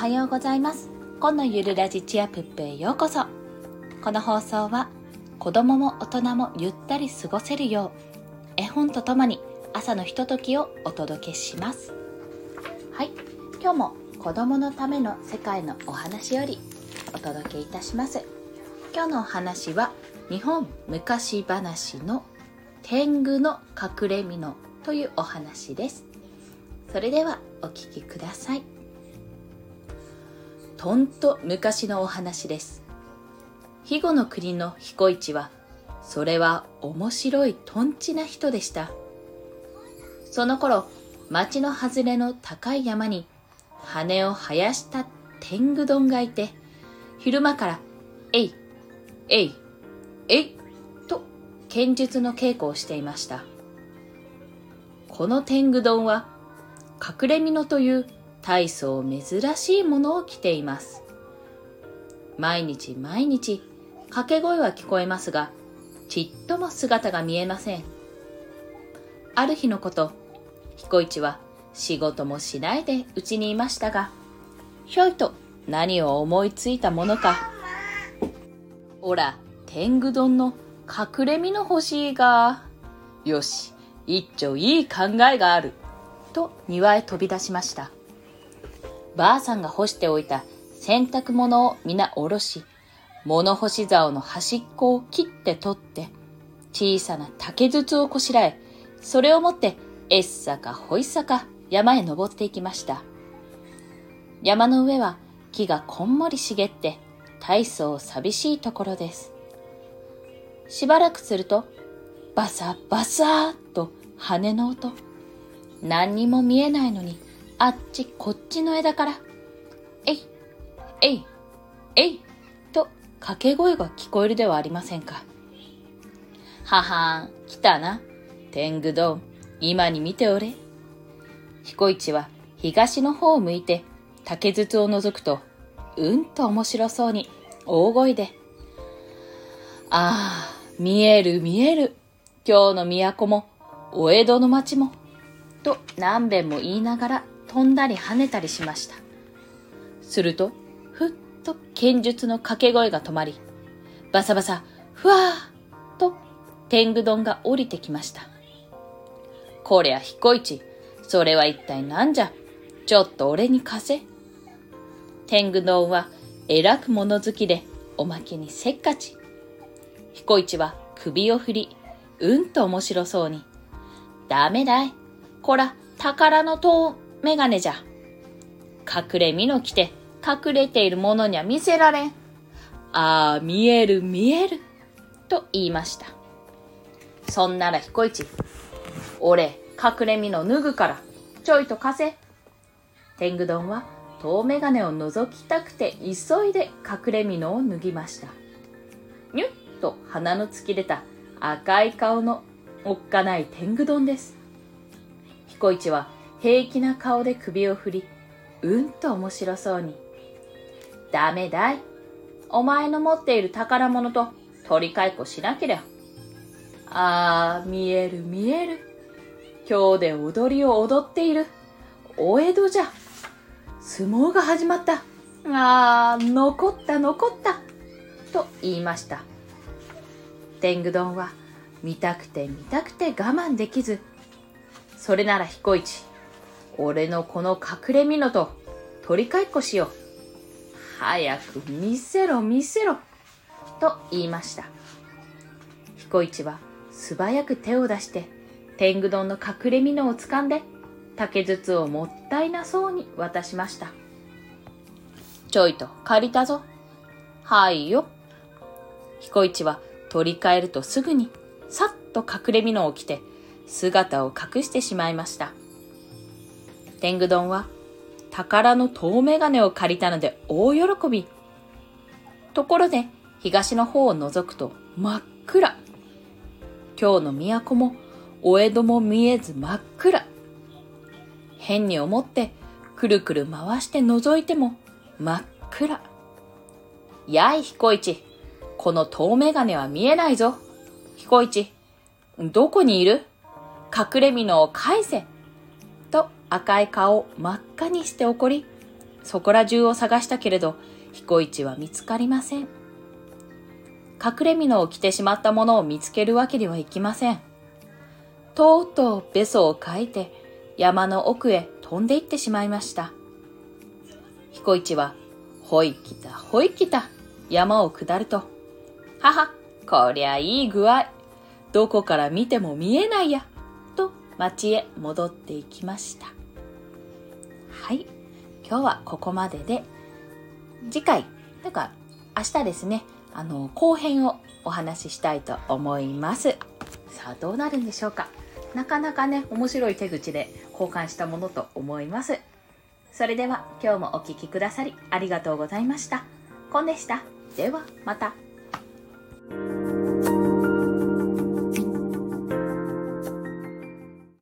はようございます。今のゆるラジチアプップへようこそ。この放送は子供も大人もゆったり過ごせるよう絵本とともに朝のひとときをお届けします。はい、今日も子供のための世界のお話よりお届けいたします。今日のお話は日本昔話の天狗の隠れ蓑というお話です。それではお聞きください。とんと昔のお話です。肥後の国の彦一は、それは面白いとんちな人でした。その頃、町の外れの高い山に羽を生やした天狗丼がいて、昼間から、えい、えい、えい、と剣術の稽古をしていました。この天狗丼は、隠れ蓑という大層珍しいものを着ています。毎日毎日掛け声は聞こえますが、ちっとも姿が見えません。ある日のこと、彦一は仕事もしないでうちにいましたが、ひょいと何を思いついたものか。おら、天狗丼の隠れ身の欲しいが、よし、一丁いい考えがある。と庭へ飛び出しました。ばあさんが干しておいた洗濯物を皆下ろし、物干し竿の端っこを切って取って、小さな竹筒をこしらえ、それを持って、えっさかほいさか山へ登っていきました。山の上は木がこんもり茂って、大層寂しいところです。しばらくすると、バサバサーと羽の音。何にも見えないのに、あっちこっちの枝から、えい、えい、えい、と掛け声が聞こえるではありませんか。ははん、来たな。天狗丼、今に見ておれ。彦一は東の方を向いて竹筒を覗くと、うんと面白そうに大声で、ああ、見える見える。今日の都も、お江戸の町も、と何遍も言いながら飛んだり跳ねたりしました。すると、ふっと剣術の掛け声が止まり、バサバサ、ふわーと天狗丼が降りてきました。こりゃ彦一、それは一体何じゃ？ちょっと俺に貸せ。天狗丼はえらく物好きで、おまけにせっかち。彦一は首を振り、うんと面白そうに。ダメだい。こら、宝の塔メガネじゃ。隠れ身の着て、隠れているものには見せられん。ああ、見える見える。と言いました。そんなら彦一、俺、隠れ身の脱ぐから、ちょいと貸せ。天狗丼は、遠眼鏡を覗きたくて急いで隠れ身のを脱ぎました。にゅっと鼻の突き出た赤い顔のおっかない天狗丼です。彦一は平気な顔で首を振り、うんと面白そうに。ダメだい。お前の持っている宝物と取り替えっこしなけりゃ。ああ、見える見える。今日で踊りを踊っている。お江戸じゃ。相撲が始まった。ああ、残った残った。と言いました。天狗丼は見たくて見たくて我慢できず、それなら彦一、俺のこの隠れ蓑と取り替えっこしよう。早く見せろ見せろ。と言いました。彦一は素早く手を出して天狗丼の隠れ蓑を掴んで竹筒をもったいなそうに渡しました。ちょいと借りたぞ。はいよ。彦一は取り替えるとすぐにさっと隠れ蓑を着て姿を隠してしまいました。天狗丼は宝の遠眼鏡を借りたので大喜び。ところで東の方を覗くと真っ暗。今日の都もお江戸も見えず真っ暗。変に思ってくるくる回して覗いても真っ暗。やい彦一、この遠眼鏡は見えないぞ。彦一、どこにいる？隠れ蓑を返せ。赤い顔を真っ赤にして怒り、そこら中を探したけれど、彦一は見つかりません。隠れ蓑を着てしまったものを見つけるわけにはいきません。とうとうべそをかいて山の奥へ飛んで行ってしまいました。彦一は、ほいきたほいきた山を下ると、はは、こりゃいい具合。どこから見ても見えないや。と町へ戻っていきました。はい。今日はここまでで、次回、というか明日ですね、あの、後編をお話ししたいと思います。さあ、どうなるんでしょうか。なかなかね、面白い手口で交換したものと思います。それでは今日もお聴きくださりありがとうございました。コンでした。ではまた。